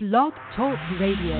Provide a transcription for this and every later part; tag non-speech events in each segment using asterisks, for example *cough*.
Blog Talk Radio.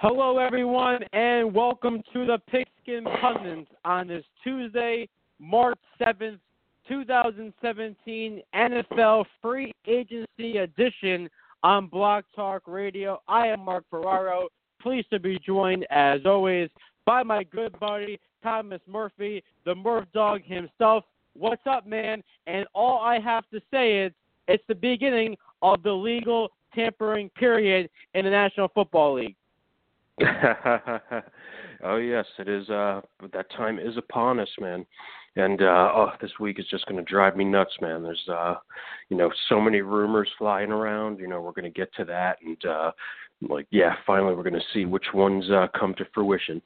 Hello, everyone, and welcome to the Pigskin Pundits on this Tuesday, March 7th, 2017 NFL Free Agency Edition on Blog Talk Radio. I am Mark Ferraro, pleased to be joined, as always, by my good buddy Thomas Murphy, the Murph Dog himself. What's up, man? And all I have to say is it's the beginning of the legal tampering period in the National Football League. *laughs* oh yes, it is. Uh, that time is upon us, man. And uh, oh, this week is just going to drive me nuts, man. There's, uh, you know, so many rumors flying around. You know, we're going to get to that, and uh, like, yeah, finally, we're going to see which ones uh, come to fruition.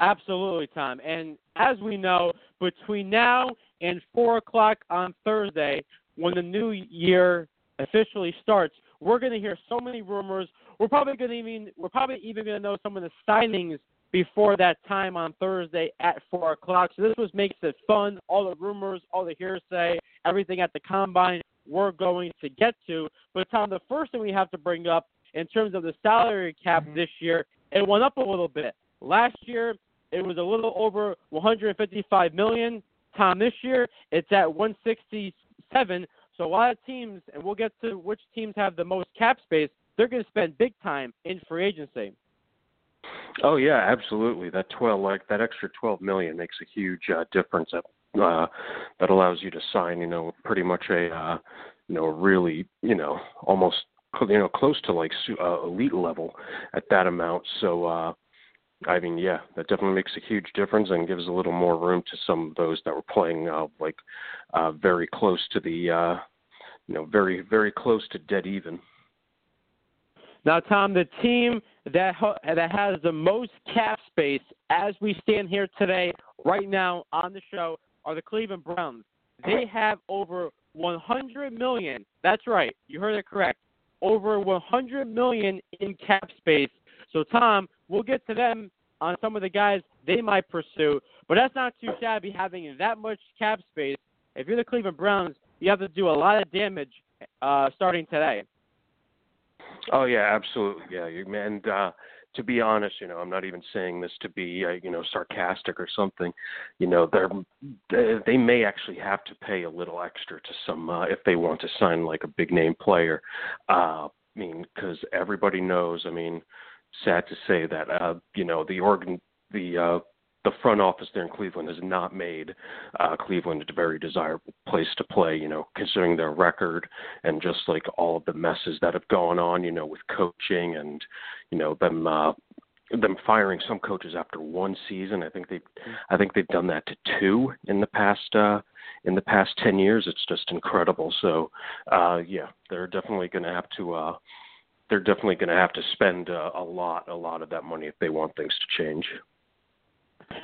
Absolutely, Tom. And as we know, between now and four o'clock on Thursday, when the new year officially starts, we're going to hear so many rumors. We're probably going to even we're probably even going to know some of the signings before that time on Thursday at four o'clock. So this was makes it fun. All the rumors, all the hearsay, everything at the combine we're going to get to. But Tom, the first thing we have to bring up in terms of the salary cap mm-hmm. this year, it went up a little bit. Last year it was a little over 155 million. Tom, this year it's at 167. So a lot of teams, and we'll get to which teams have the most cap space. They're going to spend big time in free agency. Oh yeah, absolutely. That twelve, like that extra twelve million, makes a huge uh, difference. That uh, that allows you to sign, you know, pretty much a, uh, you know, really, you know, almost, you know, close to like uh, elite level at that amount. So, uh, I mean, yeah, that definitely makes a huge difference and gives a little more room to some of those that were playing uh, like uh, very close to the, uh, you know, very very close to dead even. Now, Tom, the team that that has the most cap space as we stand here today, right now on the show, are the Cleveland Browns. They have over 100 million. That's right, you heard it correct. Over 100 million in cap space. So, Tom, We'll get to them on some of the guys they might pursue, but that's not too shabby having that much cap space. If you're the Cleveland Browns, you have to do a lot of damage uh, starting today. Oh yeah, absolutely. Yeah, and uh, to be honest, you know, I'm not even saying this to be, uh, you know, sarcastic or something. You know, they're they may actually have to pay a little extra to some uh, if they want to sign like a big name player. Uh, I mean, because everybody knows. I mean, sad to say that uh, you know the organ the uh, the front office there in Cleveland has not made uh, Cleveland a very desirable place to play. You know, considering their record and just like all of the messes that have gone on. You know, with coaching and you know them uh, them firing some coaches after one season. I think they I think they've done that to two in the past uh in the past 10 years. It's just incredible. So, uh yeah, they're definitely going to have to uh they're definitely going to have to spend uh, a lot, a lot of that money if they want things to change.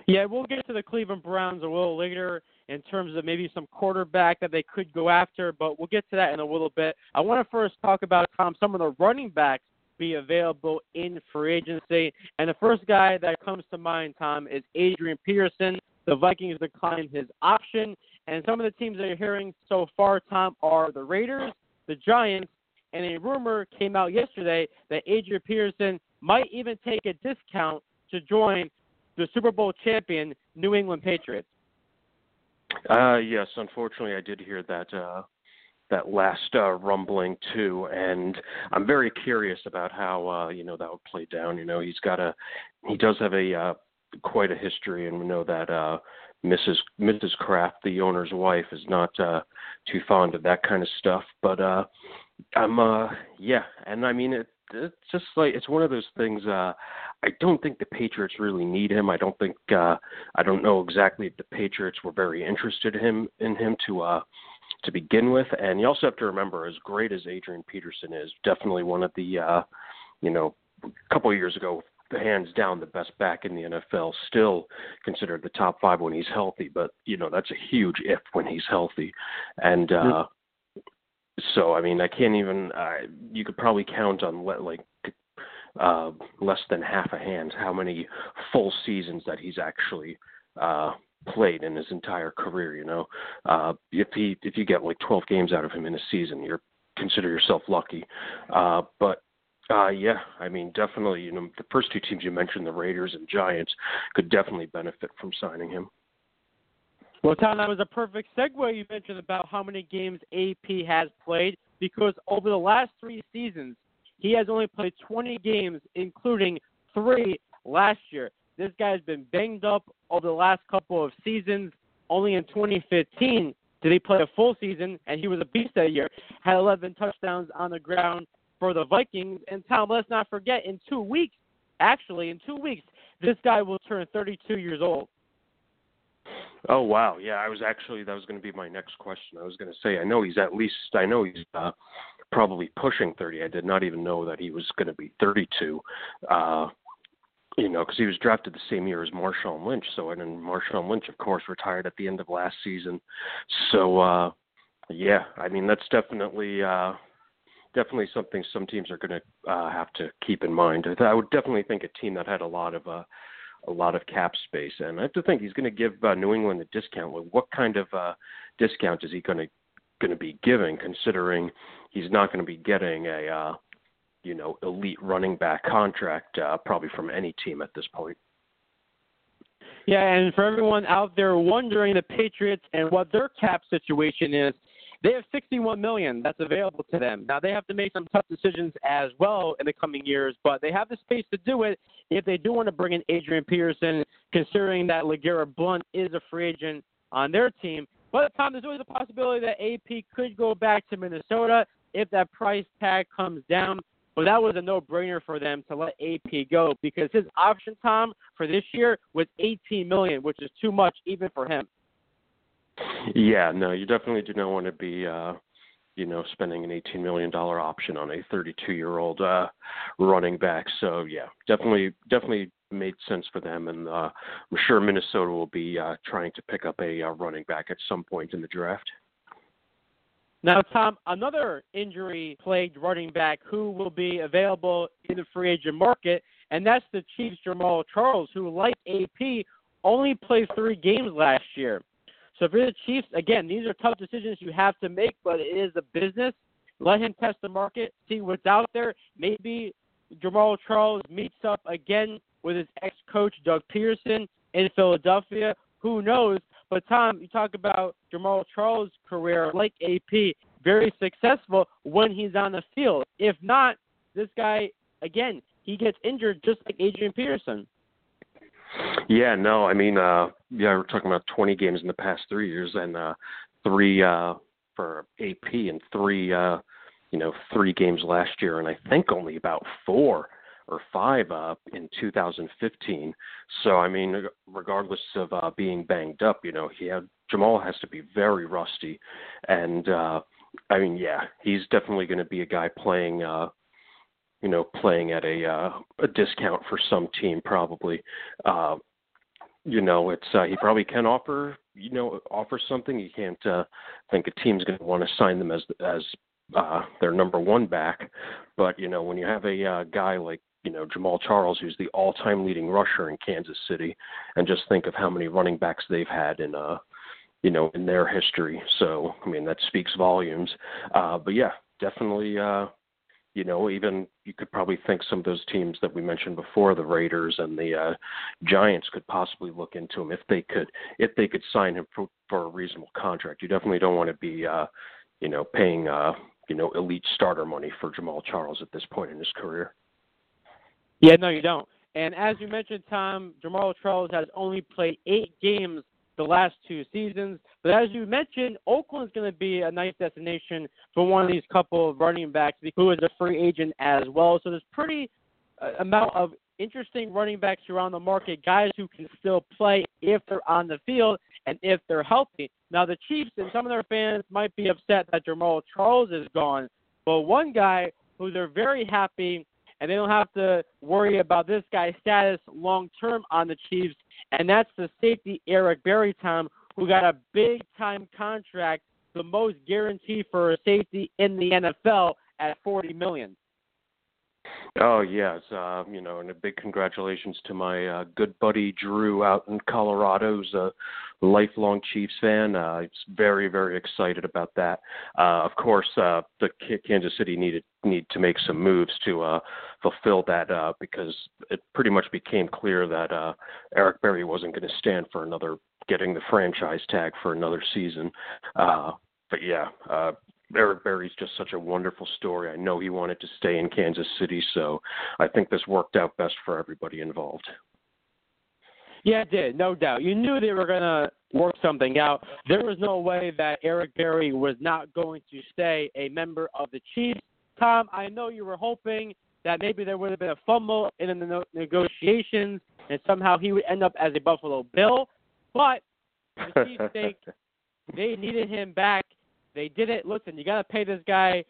Yeah, we'll get to the Cleveland Browns a little later in terms of maybe some quarterback that they could go after, but we'll get to that in a little bit. I want to first talk about Tom some of the running backs be available in free agency, and the first guy that comes to mind, Tom, is Adrian Peterson. The Vikings declined his option, and some of the teams that you're hearing so far, Tom, are the Raiders, the Giants, and a rumor came out yesterday that Adrian Peterson might even take a discount to join the Super Bowl champion New England Patriots. Uh, yes, unfortunately, I did hear that uh, that last uh, rumbling too, and I'm very curious about how uh, you know that would play down. You know, he's got a he does have a uh, quite a history, and we know that uh, Mrs. Mrs. Kraft, the owner's wife, is not uh, too fond of that kind of stuff. But uh, I'm uh yeah, and I mean it it's just like it's one of those things uh I don't think the Patriots really need him. I don't think uh I don't know exactly if the Patriots were very interested in him in him to uh to begin with. And you also have to remember as great as Adrian Peterson is, definitely one of the uh you know, a couple of years ago the hands down the best back in the NFL, still considered the top five when he's healthy. But you know that's a huge if when he's healthy, and uh, so I mean, I can't even. Uh, you could probably count on like uh, less than half a hand how many full seasons that he's actually uh, played in his entire career. You know, uh, if he if you get like 12 games out of him in a season, you're consider yourself lucky. Uh, but uh, yeah, I mean, definitely. You know, the first two teams you mentioned, the Raiders and Giants, could definitely benefit from signing him. Well, Tom, that was a perfect segue. You mentioned about how many games AP has played because over the last three seasons, he has only played 20 games, including three last year. This guy's been banged up over the last couple of seasons. Only in 2015 did he play a full season, and he was a beast that year. Had 11 touchdowns on the ground for the Vikings. And Tom, let's not forget, in two weeks, actually, in two weeks, this guy will turn 32 years old. Oh wow, yeah. I was actually that was going to be my next question. I was going to say I know he's at least I know he's uh, probably pushing 30. I did not even know that he was going to be 32. Uh, you know, because he was drafted the same year as Marshawn Lynch. So, and then Marshawn Lynch, of course, retired at the end of last season. So, uh, yeah, I mean, that's definitely uh, definitely something some teams are going to uh, have to keep in mind. I would definitely think a team that had a lot of uh, a lot of cap space, and I have to think he's going to give uh, New England a discount. What kind of uh, discount is he going to going to be giving, considering he's not going to be getting a uh, you know elite running back contract uh, probably from any team at this point. Yeah, and for everyone out there wondering the Patriots and what their cap situation is, they have 61 million that's available to them. Now they have to make some tough decisions as well in the coming years, but they have the space to do it if they do want to bring in Adrian Peterson, considering that LeGarrette Blunt is a free agent on their team. But Tom, there's always a possibility that AP could go back to Minnesota if that price tag comes down. But that was a no-brainer for them to let AP go because his option, Tom, for this year was 18 million, which is too much even for him. Yeah, no, you definitely do not want to be, uh, you know, spending an eighteen million dollar option on a thirty-two year old uh, running back. So yeah, definitely, definitely made sense for them, and uh, I'm sure Minnesota will be uh, trying to pick up a uh, running back at some point in the draft. Now, Tom, another injury plagued running back who will be available in the free agent market, and that's the Chiefs' Jamaal Charles, who, like AP, only played three games last year. So you're the Chiefs, again, these are tough decisions you have to make, but it is a business. Let him test the market, see what's out there. Maybe Jamaal Charles meets up again with his ex-coach Doug Pederson in Philadelphia. Who knows? But Tom, you talk about Jamaal Charles' career, like AP, very successful when he's on the field. If not, this guy again, he gets injured just like Adrian Peterson. Yeah, no, I mean, uh, yeah, we're talking about 20 games in the past three years, and uh, three uh, for AP, and three, uh, you know, three games last year, and I think only about four or five uh, in 2015. So I mean, regardless of uh, being banged up, you know, he had Jamaal has to be very rusty, and uh, I mean, yeah, he's definitely going to be a guy playing. Uh, you know, playing at a uh, a discount for some team probably. Uh, you know, it's uh, he probably can offer you know offer something. You can't uh, think a team's going to want to sign them as as uh, their number one back, but you know when you have a uh, guy like you know Jamaal Charles, who's the all-time leading rusher in Kansas City, and just think of how many running backs they've had in uh you know in their history. So I mean that speaks volumes. Uh, but yeah, definitely uh, you know, even you could probably think some of those teams that we mentioned before, the Raiders and the uh, Giants, could possibly look into him if they could if they could sign him for, for a reasonable contract. You definitely don't want to be, uh, you know, paying uh, you know elite starter money for Jamaal Charles at this point in his career. Yeah, no, you don't. And as you mentioned, Tom, Jamaal Charles has only played eight games the last two seasons. But as you mentioned, Oakland's going to be a nice destination for one of these couple of running backs who is a free agent as well. So there's pretty uh, amount of interesting running backs around the market, guys who can still play if they're on the field and if they're healthy. Now the Chiefs and some of their fans might be upset that Jamaal Charles is gone, but one guy who they're very happy and they don't have to worry about this guy's status long term on the Chiefs and that's the safety Eric Berry, Tom, who got a big time contract, the most guarantee for a safety in the NFL at forty million. Oh yes, uh, you know, and a big congratulations to my uh, good buddy Drew out in Colorado, who's a lifelong Chiefs fan. Uh, he's very, very excited about that. Uh, of course, uh, the Kansas City needed need to make some moves to uh, fulfill that uh, because it pretty much became clear that uh, Eric Berry wasn't going to stand for another getting the franchise tag for another season. Uh, but yeah, uh, Eric Berry's just such a wonderful story. I know he wanted to stay in Kansas City, so I think this worked out best for everybody involved. Yeah, it did, no doubt. You knew they were going to work something out. There was no way that Eric Berry was not going to stay a member of the Chiefs. Tom, I know you were hoping that maybe there would have been a fumble in the negotiations and somehow he would end up as a Buffalo Bill, but the Chiefs *laughs* think they needed him back they did it. Listen, you got to pay this guy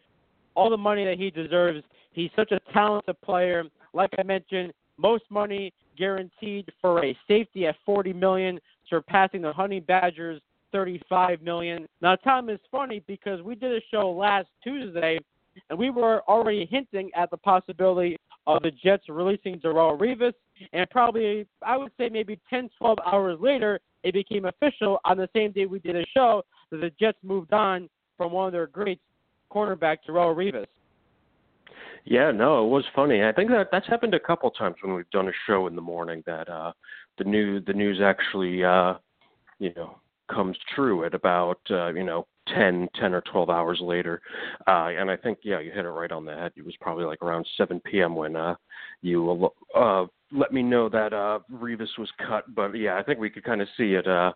all the money that he deserves. He's such a talented player. Like I mentioned, most money guaranteed for a safety at 40 million, surpassing the Honey Badgers 35 million. Now, Tom is funny because we did a show last Tuesday, and we were already hinting at the possibility of the Jets releasing Darrelle Revis, and probably I would say maybe 10, 12 hours later, it became official on the same day we did a show that the Jets moved on from one of their great cornerback Darrelle Revis. Yeah, no, it was funny. I think that that's happened a couple times when we've done a show in the morning that uh the new the news actually uh you know comes true at about uh, you know 10 10 or 12 hours later uh and i think yeah you hit it right on the head it was probably like around 7 p.m. when uh you uh let me know that uh Revis was cut but yeah i think we could kind of see it uh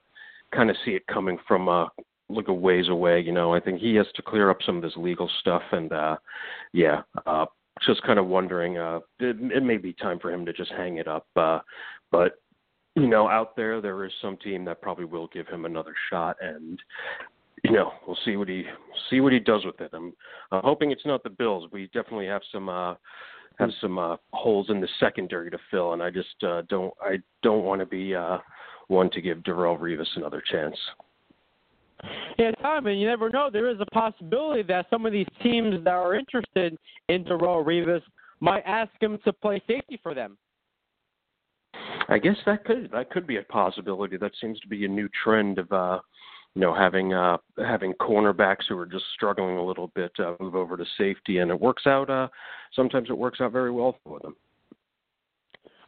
kind of see it coming from uh look a ways away. You know, I think he has to clear up some of his legal stuff, and uh, yeah, uh, just kind of wondering. Uh, it, it may be time for him to just hang it up. Uh, but you know, out there, there is some team that probably will give him another shot, and you know, we'll see what he see what he does with it. I'm uh, hoping it's not the Bills. We definitely have some. uh have some uh, holes in the secondary to fill, and I just uh, don't I don't want to be uh, one to give Darrelle Revis another chance. Yeah, Tom, and you never know. There is a possibility that some of these teams that are interested in Darrelle Revis might ask him to play safety for them. I guess that could that could be a possibility. That seems to be a new trend of uh you know having uh having cornerbacks who are just struggling a little bit uh, move over to safety and it works out uh sometimes it works out very well for them.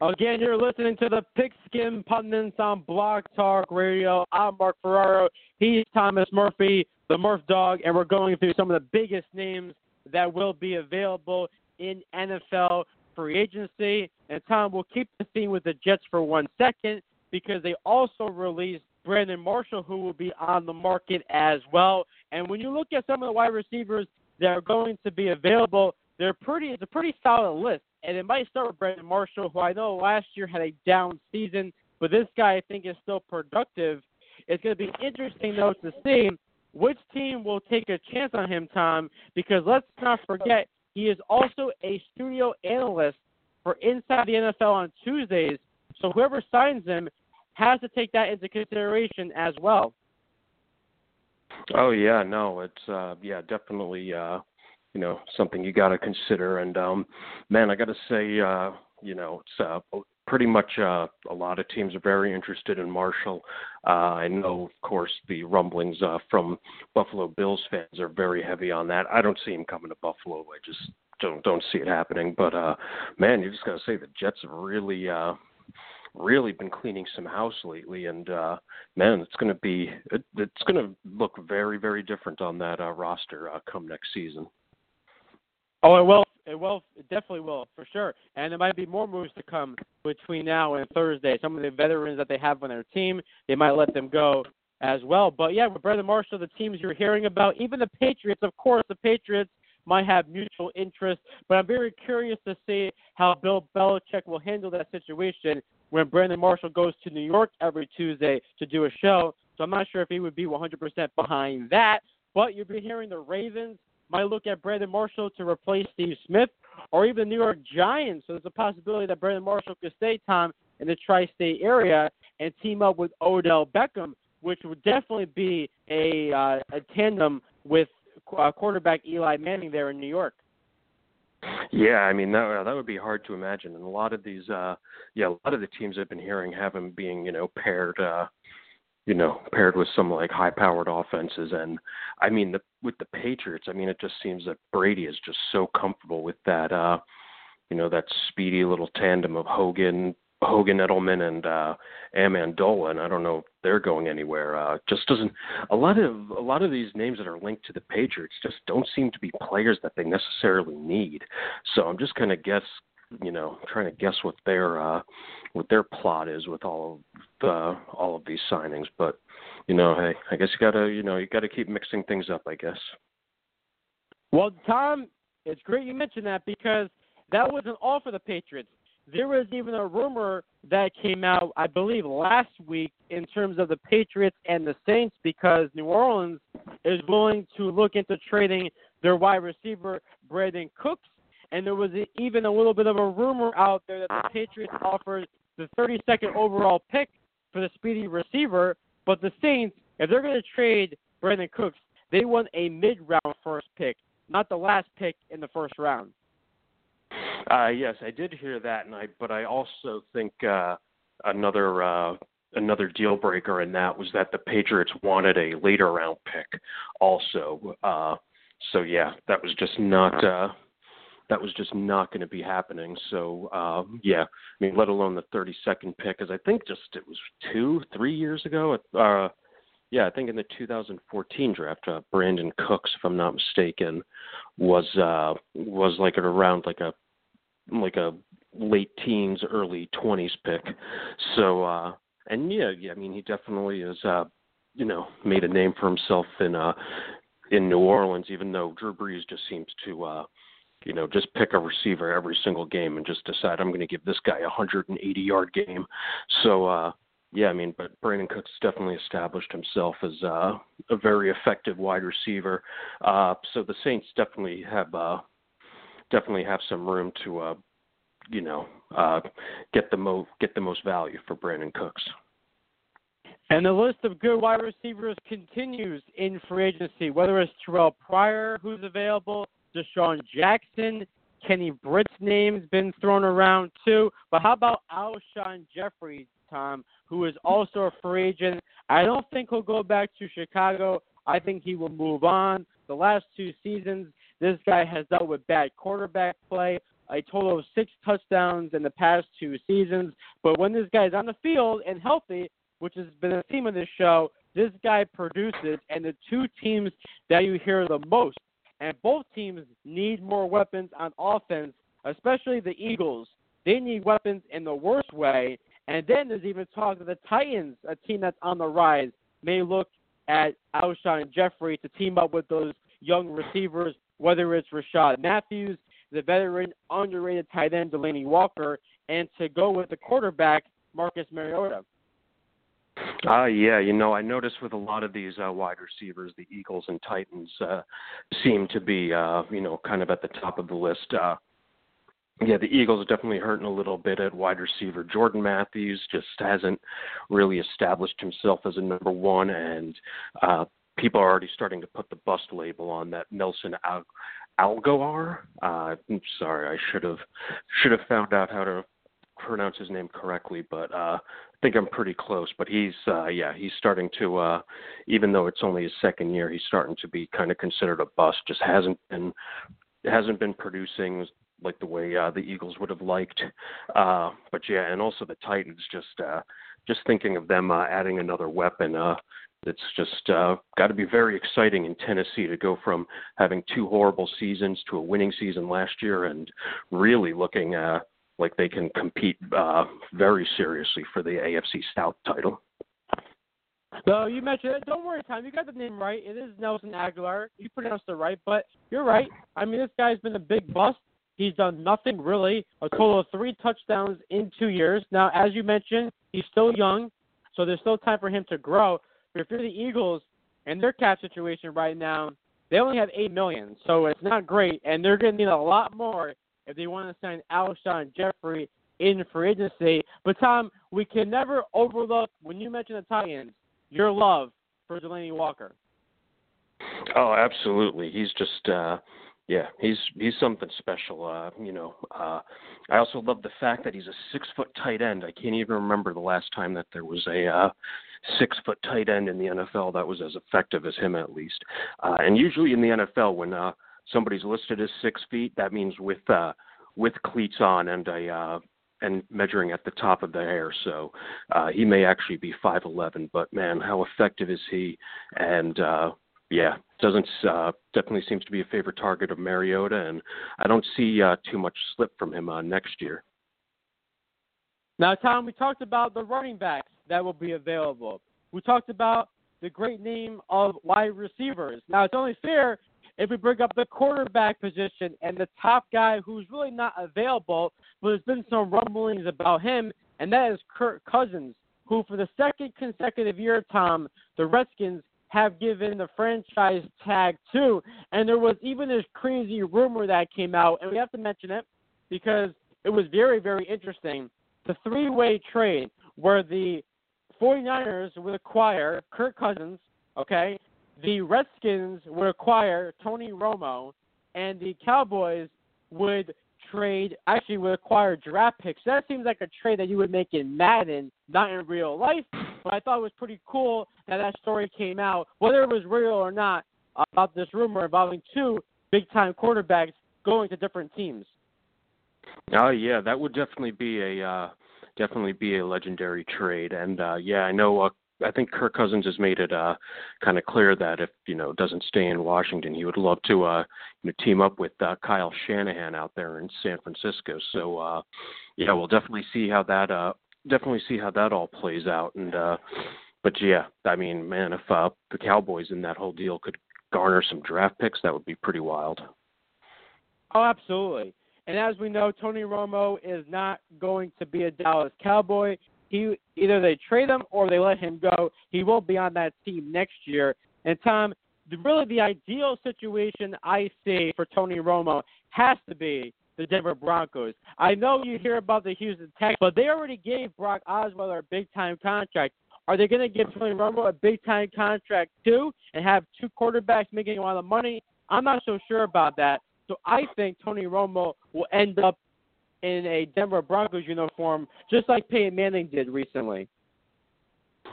Again, you're listening to the Pigskin Pundits on Blog Talk Radio. I'm Mark Ferraro. He's Thomas Murphy, the Murph Dog, and we're going through some of the biggest names that will be available in NFL free agency. And Tom, we'll keep the theme with the Jets for one second because they also released Brandon Marshall, who will be on the market as well. And when you look at some of the wide receivers that are going to be available, they're pretty. It's a pretty solid list and it might start with Brandon Marshall, who I know last year had a down season, but this guy I think is still productive. It's going to be interesting though to see which team will take a chance on him, Tom, because let's not forget he is also a studio analyst for Inside the NFL on Tuesdays. So whoever signs him has to take that into consideration as well. Oh yeah, no, it's uh yeah, definitely uh you know something you got to consider. And um, man, I got to say, uh, you know, it's uh, pretty much uh, a lot of teams are very interested in Marshall. Uh, I know, of course, the rumblings uh, from Buffalo Bills fans are very heavy on that. I don't see him coming to Buffalo. I just don't don't see it happening. But uh, man, you just got to say the Jets have really. Uh, really been cleaning some house lately and uh man it's going to be it, it's going to look very very different on that uh roster uh come next season Oh, it will. It will. It definitely will, for sure. And there might be more moves to come between now and Thursday. Some of the veterans that they have on their team, they might let them go as well. But yeah, with Brandon Marshall, the teams you're hearing about, even the Patriots, of course, the Patriots might have mutual interest. But I'm very curious to see how Bill Belichick will handle that situation when Brandon Marshall goes to New York every Tuesday to do a show. So I'm not sure if he would be 100% behind that. But you'll be hearing the Ravens might look at Brandon Marshall to replace Steve Smith, or even the New York Giants. So there's a possibility that Brandon Marshall could stay time in the tri-state area and team up with Odell Beckham, which would definitely be a uh, a tandem with uh, quarterback Eli Manning there in New York. Yeah, I mean that that would be hard to imagine, and a lot of these, uh yeah, a lot of the teams I've been hearing have him being, you know, paired, uh you know, paired with some like high-powered offenses, and I mean the with the Patriots, I mean it just seems that Brady is just so comfortable with that, uh you know, that speedy little tandem of Hogan, Hogan Edelman and uh Amendola, and I don't know if they're going anywhere. Uh just doesn't a lot of a lot of these names that are linked to the Patriots just don't seem to be players that they necessarily need. So I'm just kinda guess you know, trying to guess what their uh what their plot is with all of the all of these signings. But, you know, hey, I guess you gotta you know, you gotta keep mixing things up, I guess. Well, Tom, it's great you mentioned that because that wasn't all for the Patriots. There was even a rumor that came out, I believe, last week in terms of the Patriots and the Saints because New Orleans is willing to look into trading their wide receiver, Brandin Cooks. And there was even a little bit of a rumor out there that the Patriots offered the 32nd overall pick for the speedy receiver. But the Saints, if they're going to trade Brandin Cooks, they want a mid round first pick, not the last pick in the first round. Uh, yes, I did hear that, and I but I also think uh, another uh, another deal breaker in that was that the Patriots wanted a later round pick, also. Uh, so yeah, that was just not uh, that was just not going to be happening. So uh, yeah, I mean, let alone the 32nd pick, because I think just it was two, three years ago. Uh, yeah, I think in the 2014 draft, uh, Brandin Cooks, if I'm not mistaken, was uh, was like at around like a like a late teens, early 20s pick. So uh, and yeah, yeah, I mean he definitely is uh, you know made a name for himself in uh, in New Orleans, even though Drew Brees just seems to uh, you know, just pick a receiver every single game and just decide I'm going to give this guy a 180 yard game. So, uh, yeah, I mean, but Brandin Cooks definitely established himself as uh, a very effective wide receiver. Uh, so the Saints definitely have uh, definitely have some room to, uh, you know, uh, get the mo get the most value for Brandin Cooks. And the list of good wide receivers continues in free agency, whether it's Terrell Pryor, who's available, DeSean Jackson, Kenny Britt's name's been thrown around too. But how about Alshon Jeffery, Tom, who is also a free agent. I don't think he'll go back to Chicago. I think he will move on. The last two seasons, this guy has dealt with bad quarterback play, a total of six touchdowns in the past two seasons. But when this guy's on the field and healthy, which has been a theme of this show, this guy produces. And the two teams that you hear the most, and both teams need more weapons on offense, especially the Eagles. They need weapons in the worst way. And then there's even talk that the Titans, a team that's on the rise, may look at Alshon Jeffery to team up with those young receivers, whether it's Rishard Matthews, the veteran underrated tight end Delanie Walker, and to go with the quarterback Marcus Mariota. Uh, yeah, you know, I noticed with a lot of these uh, wide receivers, the Eagles and Titans uh, seem to be, uh, you know, kind of at the top of the list. Uh, yeah, the Eagles are definitely hurting a little bit at wide receiver. Jordan Matthews just hasn't really established himself as a number one, and uh, people are already starting to put the bust label on that Nelson Al- Algoar. Uh, I'm sorry, I should have should have found out how to pronounce his name correctly, but uh, think I'm pretty close. But he's uh, yeah, he's starting to uh, even though it's only his second year, he's starting to be kind of considered a bust. Just hasn't been hasn't been producing like the way uh, the Eagles would have liked. Uh, but yeah, and also the Titans. Just uh, just thinking of them uh, adding another weapon. Uh, it's just uh, got to be very exciting in Tennessee to go from having two horrible seasons to a winning season last year, and really looking uh, like they can compete uh, very seriously for the AFC South title. So you mentioned it. Don't worry, Tom. You got the name right. It is Nelson Agholor. You pronounced it right, but you're right. I mean, this guy's been a big bust. He's done nothing really. A total of three touchdowns in two years. Now, as you mentioned, he's still young, so there's still time for him to grow. But if you're the Eagles and their cap situation right now, they only have eight million, so it's not great, and they're going to need a lot more if they want to sign Alshon Jeffery in free agency. But Tom, we can never overlook when you mention the Titans, your love for Delanie Walker. Oh, absolutely. He's just uh yeah, he's he's something special. Uh, you know, uh, I also love the fact that he's a six foot tight end. I can't even remember the last time that there was a uh, six foot tight end in the NFL that was as effective as him, at least. Uh, and usually in the NFL, when uh, somebody's listed as six feet, that means with uh, with cleats on and a uh, and measuring at the top of the hair. So uh, he may actually be 5'11, but man, how effective is he? And uh, yeah, doesn't uh, definitely seems to be a favorite target of Mariota, and I don't see uh, too much slip from him uh, next year. Now, Tom, we talked about the running backs that will be available. We talked about the great name of wide receivers. Now, it's only fair if we bring up the quarterback position and the top guy who's really not available, but there's been some rumblings about him, and that is Kirk Cousins, who for the second consecutive year, Tom, the Redskins have given the franchise tag to. And there was even this crazy rumor that came out, and we have to mention it because it was very, very interesting. The three way trade where the 49ers would acquire Kirk Cousins, okay? The Redskins would acquire Tony Romo, and the Cowboys would trade, actually would acquire draft picks. That seems like a trade that you would make in Madden, not in real life. But I thought it was pretty cool that that story came out, whether it was real or not, about this rumor involving two big time quarterbacks going to different teams. Oh yeah, that would definitely be a uh, definitely be a legendary trade. And uh, yeah, I know uh, I think Kirk Cousins has made it uh, kind of clear that if you know doesn't stay in Washington, he would love to uh, you know, team up with uh, Kyle Shanahan out there in San Francisco. So uh, yeah, we'll definitely see how that uh, definitely see how that all plays out. And uh, but yeah, I mean, man, if uh, the Cowboys in that whole deal could garner some draft picks, that would be pretty wild. Oh, absolutely. And as we know, Tony Romo is not going to be a Dallas Cowboy he either they trade him or they let him go. He will be on that team next year. And Tom, really the ideal situation I see for Tony Romo has to be the Denver Broncos. I know you hear about the Houston Texans, but they already gave Brock Osweiler a big time contract. Are they going to give Tony Romo a big time contract too and have two quarterbacks making a lot of money? I'm not so sure about that. So I think Tony Romo will end up in a Denver Broncos uniform, just like Peyton Manning did recently.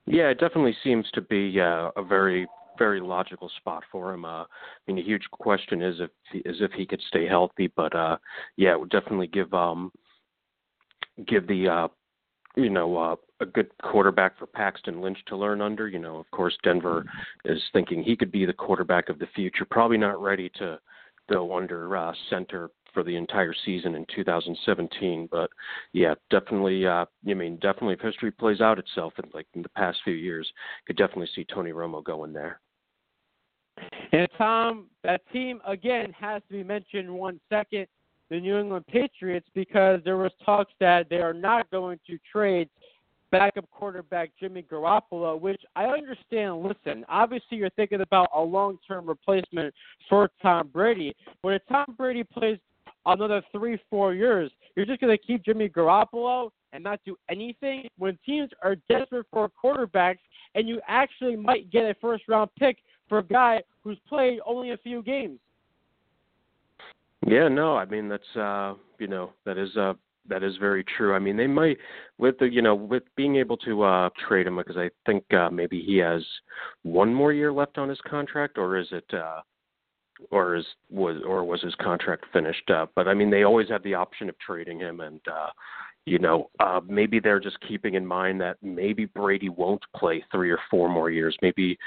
Yeah, it definitely seems to be uh, a very very logical spot for him. Uh, I mean, a huge question is if he, is if he could stay healthy, but uh, yeah, it would definitely give um give the uh, you know uh, a good quarterback for Paxton Lynch to learn under. You know, of course, Denver is thinking he could be the quarterback of the future. Probably not ready to go under uh, center for the entire season in 2017. But yeah, definitely. Uh, I mean, definitely, if history plays out itself in like in the past few years, could definitely see Tony Romo going there. And Tom, that team again has to be mentioned one second. The New England Patriots, because there was talks that they are not going to trade backup quarterback Jimmy Garoppolo, which I understand. Listen, obviously you're thinking about a long-term replacement for Tom Brady, but if Tom Brady plays another three, four years. You're just going to keep Jimmy Garoppolo and not do anything when teams are desperate for quarterbacks and you actually might get a first round pick for a guy who's played only a few games. Yeah, no, I mean that's uh you know, that is uh that is very true. I mean, they might with the you know with being able to uh trade him because I think uh maybe he has one more year left on his contract or is it uh or is was or was his contract finished up? But I mean, they always have the option of trading him, and uh, you know, uh, maybe they're just keeping in mind that maybe Brady won't play three or four more years. Maybe,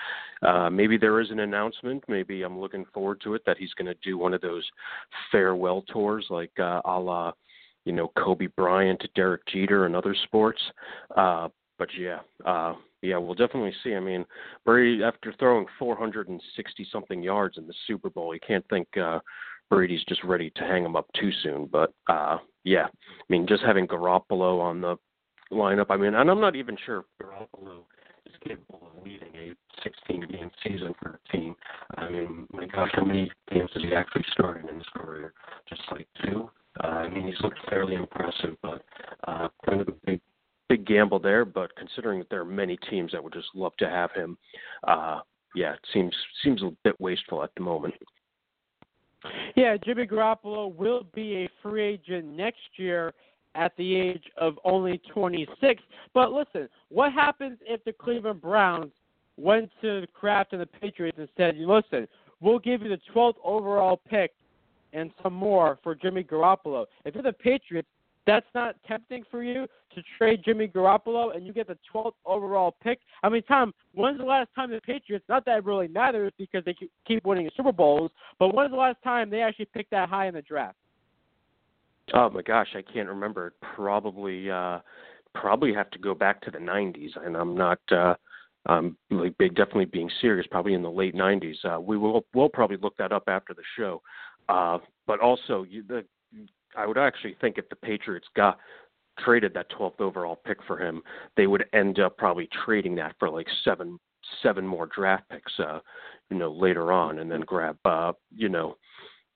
uh, maybe there is an announcement. Maybe I'm looking forward to it that he's going to do one of those farewell tours, like uh, a la, you know, Kobe Bryant Derek Jeter and other sports. Uh, but yeah, uh, yeah, we'll definitely see. I mean, Brady, after throwing 460 something yards in the Super Bowl, you can't think uh, Brady's just ready to hang him up too soon. But uh, yeah, I mean, just having Garoppolo on the lineup. I mean, and I'm not even sure if Garoppolo is capable of leading a 16 game season for a team. I mean, my gosh, how many games has he actually started in his career? Just like two. Uh, I mean, he's looked fairly impressive, but uh, kind of a big big gamble there, but considering that there are many teams that would just love to have him, uh, yeah, it seems seems a bit wasteful at the moment. Yeah, Jimmy Garoppolo will be a free agent next year at the age of only 26. But listen, what happens if the Cleveland Browns went to the Kraft and the Patriots and said, "Listen, we'll give you the 12th overall pick and some more for Jimmy Garoppolo." If you're the Patriots, that's not tempting for you to trade Jimmy Garoppolo and you get the 12th overall pick. I mean, Tom, when's the last time the Patriots? Not that it really matters because they keep winning the Super Bowls, but when's the last time they actually picked that high in the draft? Oh my gosh, I can't remember. Probably, uh probably have to go back to the '90s, and I'm not. uh um, like big, definitely being serious, probably in the late '90s. Uh, we will we'll probably look that up after the show. Uh, but also, you, the I would actually think if the Patriots got traded that 12th overall pick for him, they would end up probably trading that for like seven seven more draft picks, uh, you know, later on, and then grab, uh, you know,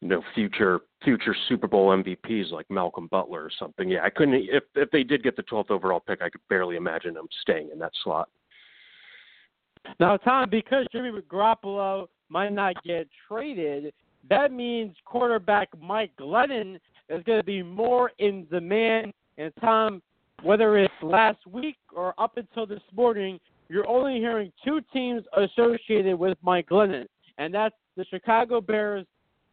you know, future future Super Bowl MVPs like Malcolm Butler or something. Yeah, I couldn't. If if they did get the 12th overall pick, I could barely imagine them staying in that slot. Now, Tom, because Jimmy Garoppolo might not get traded, that means quarterback Mike Glennon is going to be more in demand. And Tom, whether it's last week or up until this morning, you're only hearing two teams associated with Mike Glennon, and that's the Chicago Bears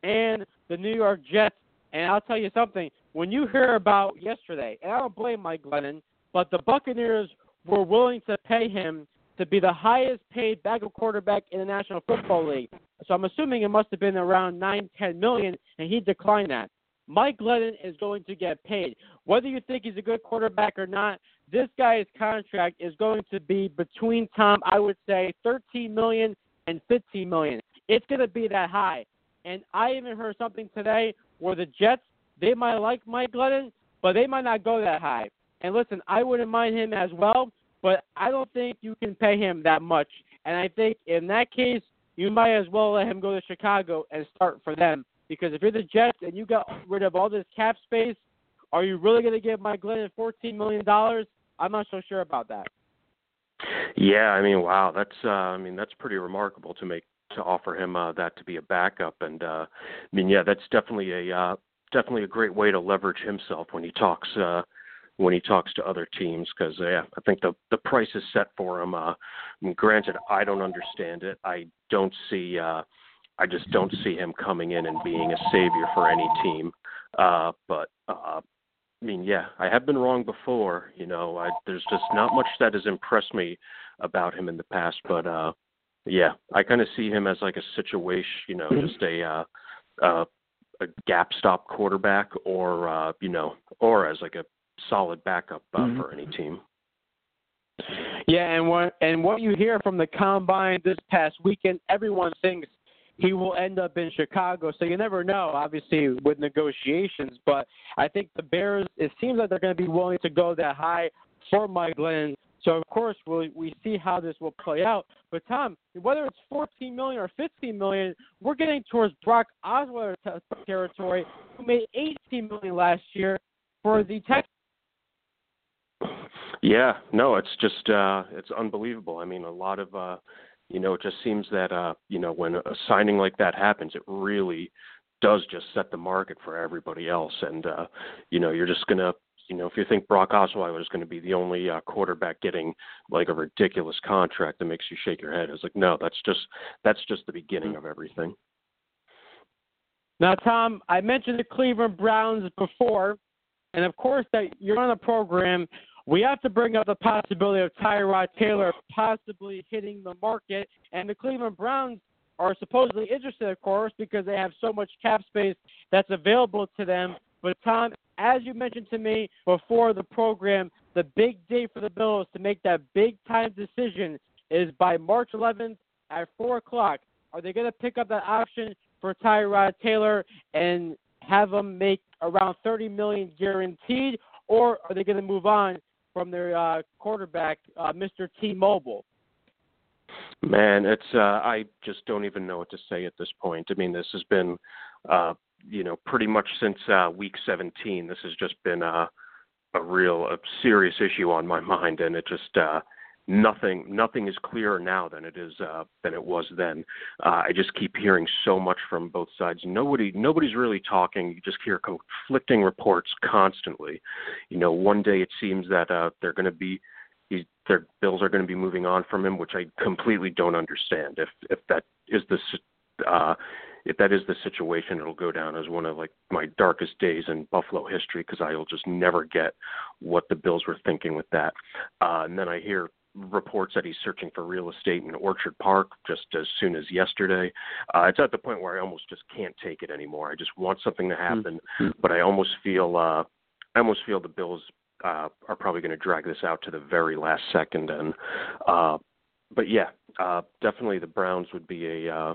and the New York Jets. And I'll tell you something, when you hear about yesterday, and I don't blame Mike Glennon, but the Buccaneers were willing to pay him to be the highest paid backup quarterback in the National Football League. So I'm assuming it must have been around nine, ten million, and he declined that. Mike Glennon is going to get paid. Whether you think he's a good quarterback or not, this guy's contract is going to be between Tom, I would say, 13 million and 15 million. It's going to be that high. And I even heard something today where the Jets they might like Mike Glennon, but they might not go that high. And listen, I wouldn't mind him as well, but I don't think you can pay him that much. And I think in that case, you might as well let him go to Chicago and start for them because if you're the Jets and you got rid of all this cap space, are you really going to give Mike Glennon $14 million? I'm not so sure about that. Yeah, I mean, wow, that's uh, I mean that's pretty remarkable to make to offer him uh, that to be a backup, and uh, I mean, yeah, that's definitely a uh, definitely a great way to leverage himself when he talks uh, when he talks to other teams because yeah, I think the the price is set for him. Uh, I mean, granted, I don't understand it. I don't see. Uh, I just don't see him coming in and being a savior for any team. Uh, but uh, I mean, yeah, I have been wrong before. You know, I, there's just not much that has impressed me about him in the past. But uh, yeah, I kind of see him as like a situation, you know, just a uh, uh, a gap stop quarterback, or uh, you know, or as like a solid backup uh, mm-hmm. for any team. Yeah, and what and what you hear from the combine this past weekend, everyone thinks he will end up in Chicago. So you never know, obviously, with negotiations. But I think the Bears, it seems like they're going to be willing to go that high for Mike Glennon. So of course we'll, we see how this will play out. But Tom, whether it's 14 million or 15 million, we're getting towards Brock Osweiler territory, who made 18 million last year for the Texans. Yeah, no, it's just uh it's unbelievable. I mean, a lot of uh you know, it just seems that uh, you know, when a signing like that happens, it really does just set the market for everybody else. And uh, you know, you're just gonna you know, if you think Brock Osweiler is going to be the only uh, quarterback getting like a ridiculous contract that makes you shake your head, it's like, no, that's just that's just the beginning of everything. Now, Tom, I mentioned the Cleveland Browns before, and of course that you're on the program we have to bring up the possibility of Tyrod Taylor possibly hitting the market, and the Cleveland Browns are supposedly interested, of course, because they have so much cap space that's available to them. But Tom, as you mentioned to me before the program, the big day for the Bills to make that big time decision is by March 11th at four o'clock. Are they going to pick up that option for Tyrod Taylor and have him make around 30 million guaranteed, or are they going to move on from their uh, quarterback, uh, Mr. T-Mobile. Man, it's uh, I just don't even know what to say at this point. I mean, this has been, uh, you know, pretty much since uh, week 17. This has just been uh, a real, a serious issue on my mind, and it just, uh, nothing nothing is clearer now than it is uh, than it was then. Uh, I just keep hearing so much from both sides. Nobody nobody's really talking. You just hear conflicting reports constantly. You know, one day it seems that uh, they're going to be he's, their bills are going to be moving on from him, which I completely don't understand. If if that is the uh, if that is the situation, it'll go down as one of like my darkest days in Buffalo history because I'll just never get what the Bills were thinking with that. Uh, and then I hear reports that he's searching for real estate in Orchard Park just as soon as yesterday. Uh, it's at the point where I almost just can't take it anymore. I just want something to happen, mm-hmm. but I almost feel uh, I almost feel the Bills uh, are probably going to drag this out to the very last second. And uh, but yeah, uh, definitely the Browns would be a uh,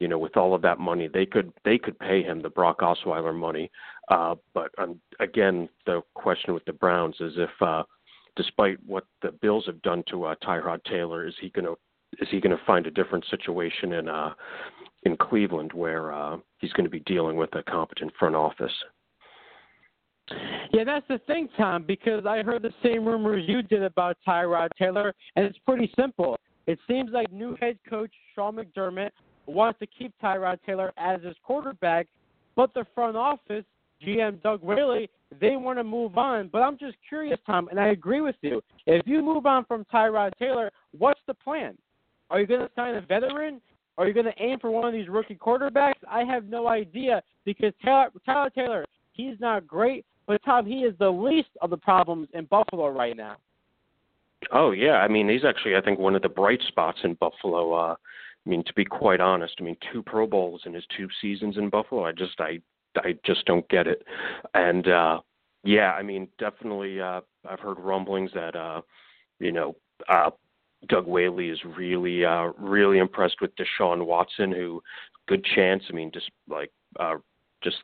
you know with all of that money they could they could pay him the Brock Osweiler money. Uh, but um, again, the question with the Browns is if uh, despite what the Bills have done to uh, Tyrod Taylor, is he going to is he going to find a different situation in uh, in Cleveland where uh, he's going to be dealing with a competent front office? Yeah, that's the thing, Tom, because I heard the same rumors you did about Tyrod Taylor, and it's pretty simple. It seems like new head coach Sean McDermott wants to keep Tyrod Taylor as his quarterback, but the front office, GM Doug Whaley, they want to move on. But I'm just curious, Tom, and I agree with you. If you move on from Tyrod Taylor, what's the plan? Are you going to sign a veteran? Are you going to aim for one of these rookie quarterbacks? I have no idea because Taylor, Tyler Taylor, he's not great, but Tom, he is the least of the problems in Buffalo right now. Oh yeah, I mean he's actually I think one of the bright spots in Buffalo. Uh, I mean to be quite honest, I mean two Pro Bowls in his two seasons in Buffalo. I just I I just don't get it. And uh yeah, I mean definitely uh I've heard rumblings that uh you know uh Doug Whaley is really uh really impressed with Deshaun Watson who good chance, I mean just like uh just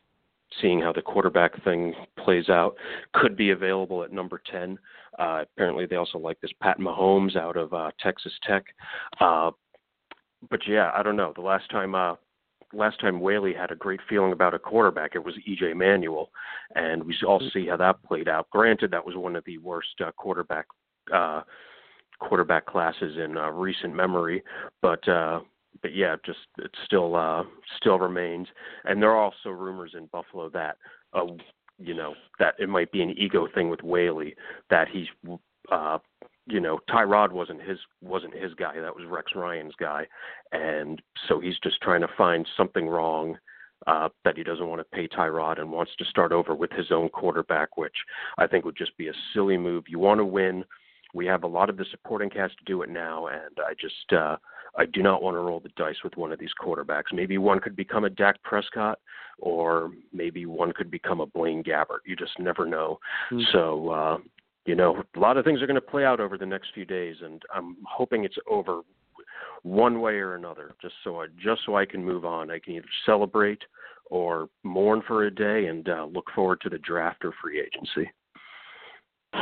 seeing how the quarterback thing plays out, could be available at number 10. Uh, apparently, they also like this Pat Mahomes out of uh, Texas Tech. Uh, but yeah, I don't know. The last time, uh, last time Whaley had a great feeling about a quarterback, it was EJ Manuel, and we all see how that played out. Granted, that was one of the worst uh, quarterback uh, quarterback classes in uh, recent memory, but uh, but yeah, just it still uh, still remains. And there are also rumors in Buffalo that uh, you know that it might be an ego thing with Whaley that he's uh, you know Tyrod wasn't his wasn't his guy. That was Rex Ryan's guy, and so he's just trying to find something wrong. Uh, that he doesn't want to pay Tyrod and wants to start over with his own quarterback, which I think would just be a silly move. You want to win. We have a lot of the supporting cast to do it now, and I just uh, I do not want to roll the dice with one of these quarterbacks. Maybe one could become a Dak Prescott, or maybe one could become a Blaine Gabbert. You just never know. Mm-hmm. So, uh, you know, a lot of things are going to play out over the next few days, and I'm hoping it's over one way or another, just so I just so I can move on. I can either celebrate or mourn for a day and uh, look forward to the draft or free agency.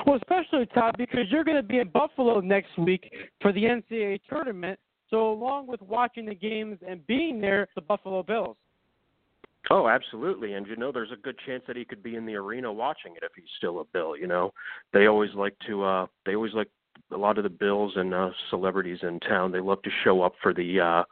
Well, especially Todd, because you're going to be in Buffalo next week for the NCAA tournament. So, along with watching the games and being there, the Buffalo Bills. Oh, absolutely. And you know, there's a good chance that he could be in the arena watching it if he's still a Bill. You know, they always like to. uh They always like a lot of the Bills and uh, celebrities in town. They love to show up for the. uh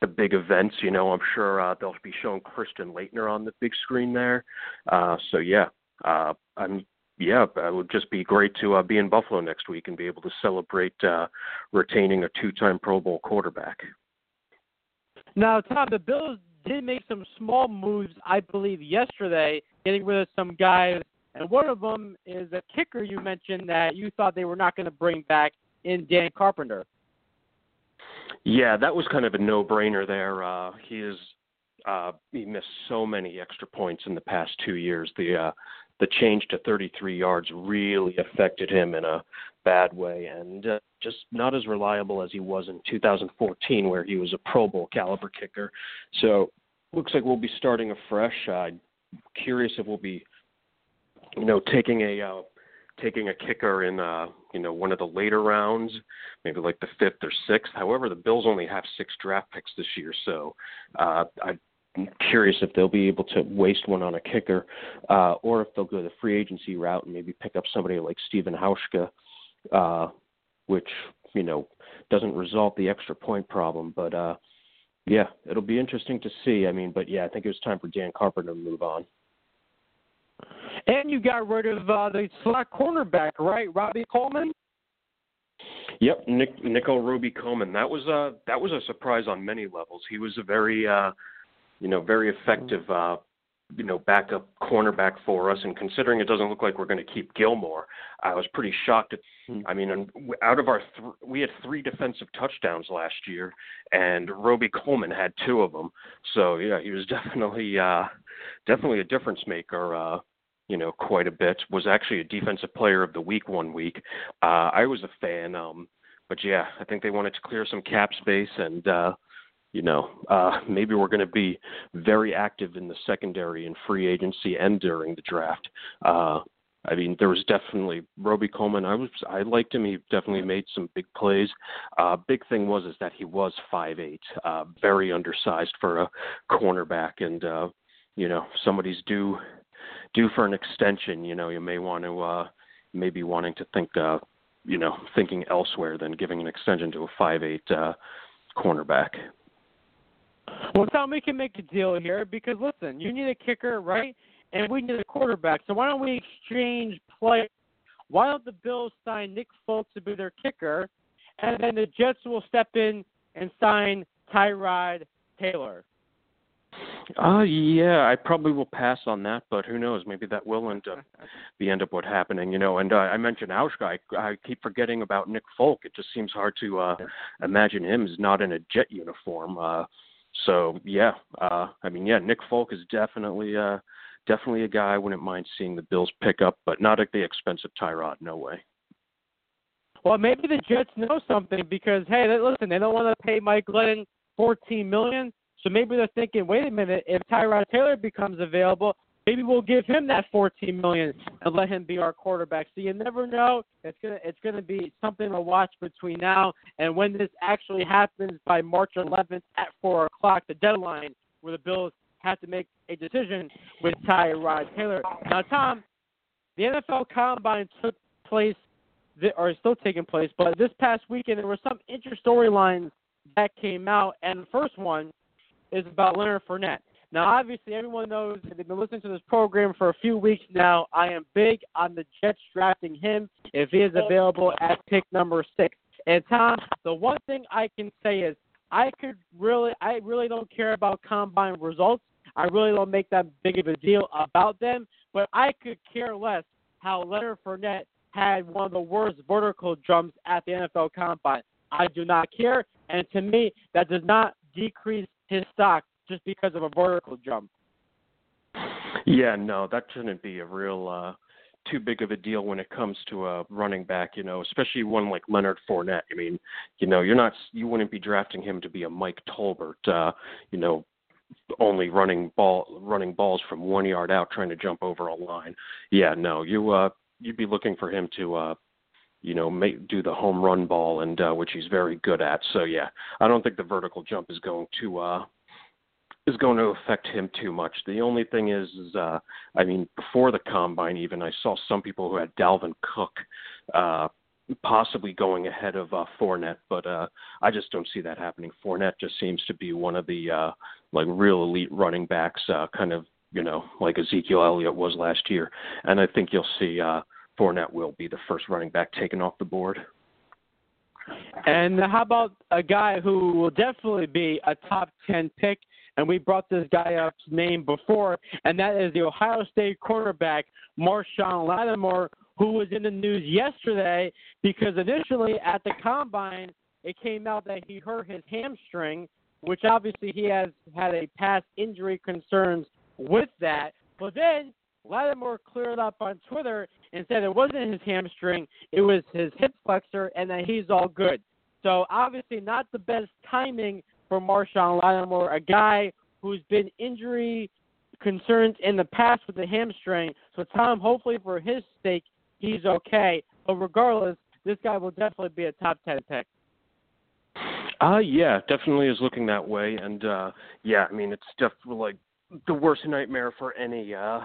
the big events, you know, I'm sure uh, they'll be showing Christian Laettner on the big screen there. Uh, so yeah, uh, I'm yeah, it would just be great to uh, be in Buffalo next week and be able to celebrate uh, retaining a two-time Pro Bowl quarterback. Now, Tom, the Bills did make some small moves, I believe, yesterday, getting rid of some guys, and one of them is a kicker you mentioned that you thought they were not going to bring back in Dan Carpenter. Yeah, that was kind of a no-brainer there. Uh, he is uh, he missed so many extra points in the past two years. The uh, the change to 33 yards really affected him in a bad way and uh, just not as reliable as he was in 2014 where he was a Pro Bowl caliber kicker. So looks like we'll be starting afresh. Uh, curious if we'll be you know taking a uh, taking a kicker in uh, you know one of the later rounds, maybe like the fifth or sixth. However, the Bills only have six draft picks this year, so uh, I curious if they'll be able to waste one on a kicker, uh, or if they'll go the free agency route and maybe pick up somebody like Stephen Hauschka, uh, which you know doesn't resolve the extra point problem. But uh, yeah, it'll be interesting to see. I mean, but yeah, I think it was time for Dan Carpenter to move on. And you got rid of uh, the slot cornerback, right, Robey-Coleman? Yep, Nick Nickell Robey-Coleman. That was a that was a surprise on many levels. He was a very uh, you know very effective uh, you know backup cornerback for us. And considering it doesn't look like we're going to keep Gilmore, I was pretty shocked. At, hmm. I mean, out of our th- we had three defensive touchdowns last year, and Robey-Coleman had two of them. So yeah, he was *laughs* definitely uh, definitely a difference maker. Uh, you know, quite a bit. Was actually a defensive player of the week one week. Uh, I was a fan. Um, but yeah, I think they wanted to clear some cap space and uh, you know, uh, maybe we're going to be very active in the secondary and free agency and during the draft. Uh, I mean, there was definitely Robey-Coleman. I was I liked him. He definitely made some big plays. Uh, big thing was is that he was five eight, uh, very undersized for a cornerback, and uh, you know somebody's due due for an extension. You know, you may want to uh, maybe wanting to think uh, you know thinking elsewhere than giving an extension to a five eight uh, cornerback. Well, Tom, we can make a deal here because listen, you need a kicker, right? And we need a quarterback. So why don't we exchange players? Why don't the Bills sign Nick Folk to be their kicker, and then the Jets will step in and sign Tyrod Taylor? Uh yeah, I probably will pass on that, but who knows? Maybe that will end up the end up what happening, you know. And uh, I mentioned Hauschka. I, I keep forgetting about Nick Folk. It just seems hard to uh imagine him as not in a jet uniform. Uh so yeah, uh, I mean yeah, Nick Folk is definitely uh, definitely a guy I wouldn't mind seeing the Bills pick up, but not at the expense of Tyrod. No way. Well, maybe the Jets know something because hey, listen, they don't want to pay Mike Glennon fourteen million, so maybe they're thinking, wait a minute, if Tyrod Taylor becomes available, maybe we'll give him that 14 million and let him be our quarterback. So you never know. It's gonna it's gonna be something to watch between now and when this actually happens by March 11th at four o'clock, the deadline where the Bills have to make a decision with Tyrod Taylor. Now, Tom, the NFL Combine took place or is still taking place, but this past weekend there were some interesting storylines that came out, and the first one is about Leonard Fournette. Now, obviously, everyone knows they've been listening to this program for a few weeks now. I am big on the Jets drafting him if he is available at pick number six. And Tom, the one thing I can say is I could really, I really don't care about combine results. I really don't make that big of a deal about them. But I could care less how Leonard Fournette had one of the worst vertical jumps at the NFL Combine. I do not care, and to me, that does not decrease his stock just because of a vertical jump. Yeah, no, that shouldn't be a real uh too big of a deal when it comes to a running back, you know, especially one like Leonard Fournette. I mean, you know, you're not you wouldn't be drafting him to be a Mike Tolbert, uh, you know, only running ball running balls from one yard out trying to jump over a line. Yeah, no, you uh you'd be looking for him to uh you know, make do the home run ball and uh which he's very good at. So yeah, I don't think the vertical jump is going to uh is going to affect him too much. The only thing is, is uh, I mean, before the combine, even I saw some people who had Dalvin Cook uh, possibly going ahead of uh, Fournette, but uh, I just don't see that happening. Fournette just seems to be one of the uh, like real elite running backs, uh, kind of you know like Ezekiel Elliott was last year, and I think you'll see uh, Fournette will be the first running back taken off the board. And how about a guy who will definitely be a top 10 pick? And we brought this guy up's name before, and that is the Ohio State quarterback, Marshon Lattimore, who was in the news yesterday because initially at the combine, it came out that he hurt his hamstring, which obviously he has had a past injury concerns with that. But then Lattimore cleared up on Twitter and said it wasn't his hamstring, it was his hip flexor, and that he's all good. So obviously not the best timing for Marshon Lattimore, a guy who's been injury concerns in the past with the hamstring. So Tom, hopefully for his sake, he's okay. But regardless, this guy will definitely be a top ten pick. Uh yeah, definitely is looking that way, and uh yeah, I mean it's definitely like the worst nightmare for any uh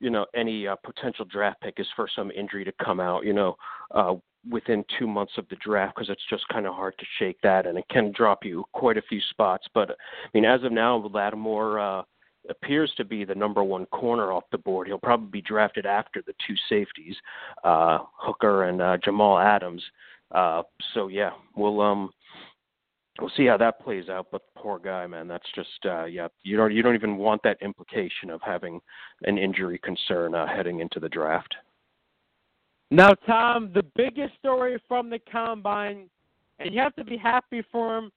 you know any uh, potential draft pick is for some injury to come out. You know, uh, within two months of the draft because it's just kind of hard to shake that, and it can drop you quite a few spots. But I mean, as of now, Lattimore uh, appears to be the number one corner off the board. He'll probably be drafted after the two safeties, uh, Hooker and uh, Jamal Adams. Uh, so yeah, we'll um we'll see how that plays out. But poor guy, man, that's just uh, yeah. You don't you don't even want that implication of having an injury concern uh, heading into the draft. Now, Tom, the biggest story from the combine, and you have to be happy for him,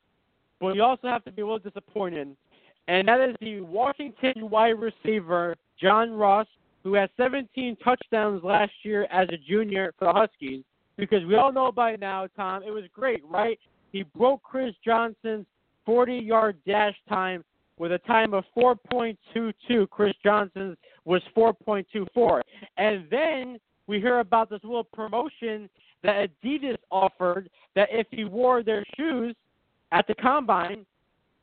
but you also have to be a little disappointed, and that is the Washington wide receiver John Ross, who had 17 touchdowns last year as a junior for the Huskies. Because we all know by now, Tom, it was great, right? He broke Chris Johnson's 40 yard dash time with a time of 4.22. Chris Johnson's was 4.24. And then we hear about this little promotion that Adidas offered that if he wore their shoes at the combine,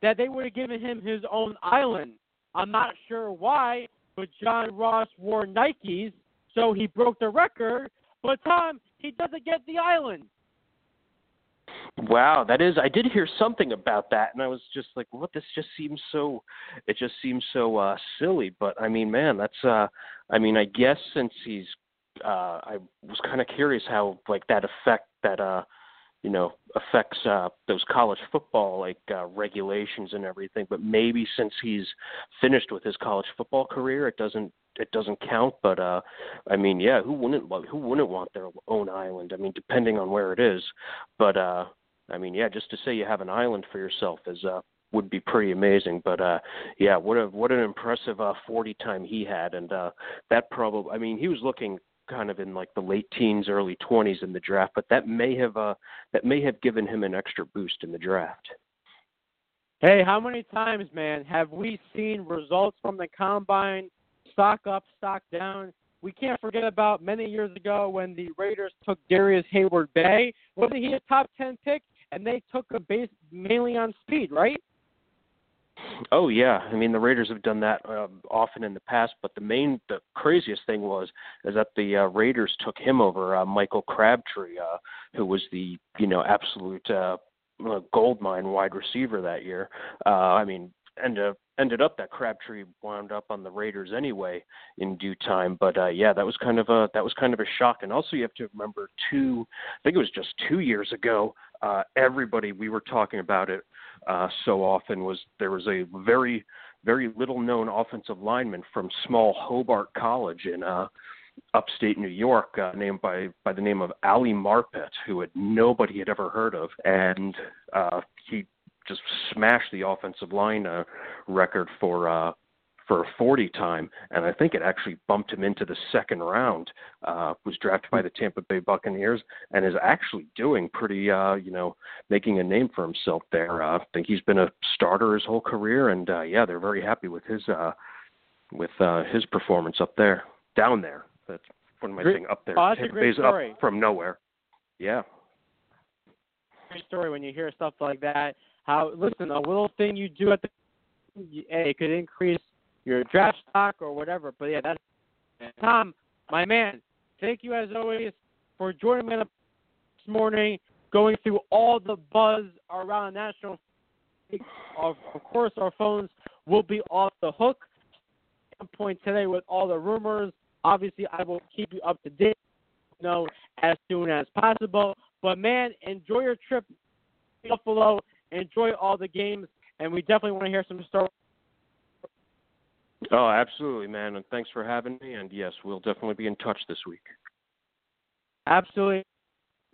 that they would have given him his own island. I'm not sure why, but John Ross wore Nikes, so he broke the record. But Tom, he doesn't get the island. Wow, that is. I did hear something about that, and I was just like, "What? This just seems so. It just seems so uh silly." But I mean, man, that's. uh I mean, I guess since he's. Uh I was kind of curious how like that effect that uh you know affects uh those college football like uh regulations and everything but maybe since he's finished with his college football career it doesn't it doesn't count but uh i mean yeah who wouldn't who wouldn't want their own island? I mean depending on where it is but uh i mean yeah just to say you have an island for yourself is uh would be pretty amazing but uh yeah what a what an impressive uh 40 time he had and uh that probably i mean he was looking kind of in like the late teens, early 20s in the draft, but that may have uh, that may have given him an extra boost in the draft. Hey, how many times, man, have we seen results from the combine stock up, stock down? We can't forget about many years ago when the Raiders took Darrius Heyward-Bey. Wasn't he a top 10 pick? And they took a base mainly on speed, right? Oh yeah, I mean the Raiders have done that uh, often in the past, but the main, the craziest thing was is that the uh, Raiders took him over uh, Michael Crabtree, uh, who was the you know absolute uh, gold mine wide receiver that year. Uh, I mean, ended up ended up that Crabtree wound up on the Raiders anyway in due time. But uh, yeah, that was kind of a that was kind of a shock. And also you have to remember two, I think it was just two years ago. Uh, everybody we were talking about it uh, so often was there was a very very little known offensive lineman from small Hobart College in uh, upstate New York, uh, named by by the name of Ali Marpet, who had nobody had ever heard of, and uh, he just smashed the offensive line uh, record for uh, for a 40 time, and I think it actually bumped him into the second round. Uh, was drafted by the Tampa Bay Buccaneers and is actually doing pretty, uh, you know, making a name for himself there. Uh, I think he's been a starter his whole career, and uh, yeah, they're very happy with his uh, with uh, his performance up there, down there. That's what am I saying? Up there. Oh, Tampa Bay's story. up from nowhere. Yeah. Great story when you hear stuff like that. How listen, a little thing you do at the it could increase your draft stock or whatever. But yeah, that's Tom, my man. Thank you as always for joining me this morning, going through all the buzz around national. Of, of course, our phones will be off the hook point today with all the rumors. Obviously, I will keep you up to date, you know, as soon as possible. But man, enjoy your trip Buffalo. Enjoy all the games, and we definitely want to hear some stories Oh, absolutely, man. And thanks for having me. And yes, we'll definitely be in touch this week. Absolutely.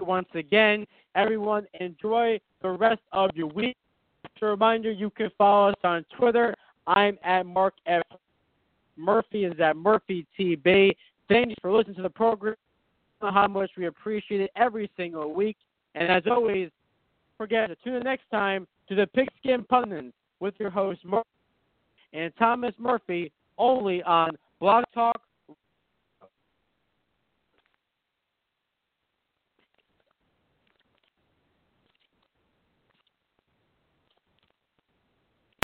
Once again, everyone, enjoy the rest of your week. Just a reminder, you can follow us on Twitter. I'm at Mark F. Murphy is at Murphy TB. Thanks for listening to the program. How much we appreciate it every single week. And as always, forget to tune in next time to the Pigskin Pundits with your host, Mark and Thomas Murphy only on Blog Talk